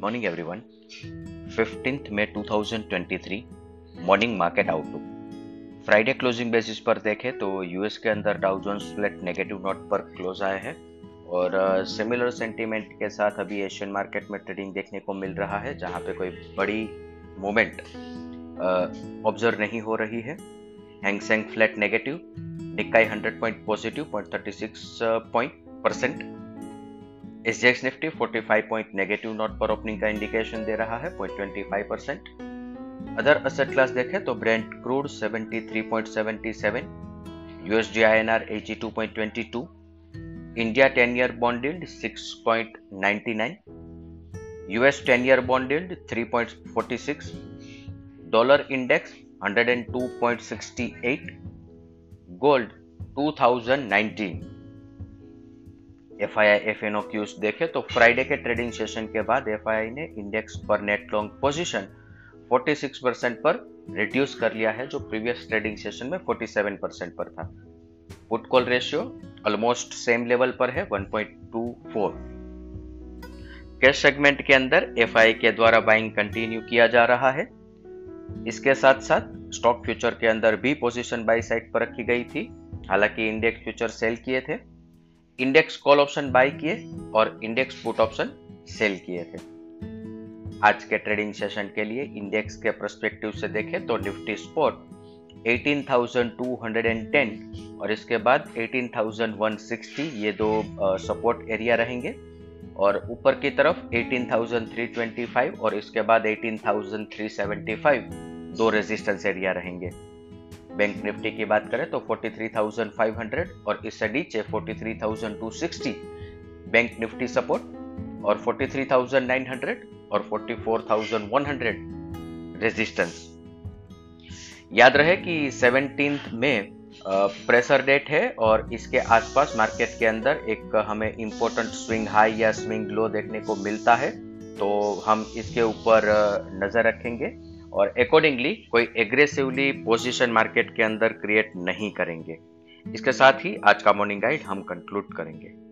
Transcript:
Morning everyone 15th मई 2023 morning market outlook Friday closing basis पर देखें तो यूएस के अंदर Dow Jones flat negative note पर क्लोज आए हैं और सिमिलर uh, सेंटीमेंट के साथ अभी एशियन मार्केट में ट्रेडिंग देखने को मिल रहा है जहाँ पे कोई बड़ी मूवमेंट ऑब्ज़र्व uh, नहीं हो रही है। Hang Seng flat negative Nikkei 100 point positive point thirty six point percent S Nifty 45 point negative note पर ओपनिंग का इंडिकेशन दे रहा है 0.25 परसेंट अदर असेट क्लास देखें तो Brent crude 73.77 USD INR 82.22 India 10 year bond yield 6.99 US 10 year bond yield 3.46 dollar index 102.68 gold 2019 F I I F N O cues देखे तो Friday के ट्रेडिंग सेशन के बाद एफ़ आई आई ने index पर net long position 46 percent पर reduce कर लिया है, जो प्रीवियस ट्रेडिंग सेशन में 47 परसेंट पर था। Put call ratio almost same level पर है 1.24 कैश सेगमेंट के अंदर एफ़ आई के द्वारा बाइंग कंटिन्यू किया जा रहा है। इसके साथ साथ स्टॉक फ्यूचर के अंदर भी पोजीशन बाई साइड पर रखी गई थी। हालाँकि इंडेक्स फ्यूचर सेल किए थे। इंडेक्स कॉल ऑप्शन बाय किए और इंडेक्स पुट ऑप्शन सेल किए थे। आज के ट्रेडिंग सेशन के लिए इंडेक्स के परस्पेक्टिव से देखें तो निफ्टी स्पॉट 18,210 और इसके बाद 18,160 ये दो सपोर्ट एरिया रहेंगे और ऊपर की तरफ़ 18,325 और इसके बाद 18,375 दो रेजिस्टेंस एरिया रहेंगे। बैंक निफ्टी की बात करें तो 43,500 और इससे नीचे 43,260 बैंक निफ्टी सपोर्ट और 43,900 और 44,100 रेजिस्टेंस याद रहे कि 17th में प्रेशर डेट है और इसके आसपास मार्केट के अंदर एक हमें इंपॉर्टेंट स्विंग हाई या स्विंग लो देखने को मिलता है तो हम इसके ऊपर नज़र रखेंगे। और अकॉर्डिंगली कोई एग्रेसिवली पोजीशन मार्केट के अंदर क्रिएट नहीं करेंगे। इसके साथ ही आज का मॉर्निंग गाइड हम कंक्लूड करेंगे।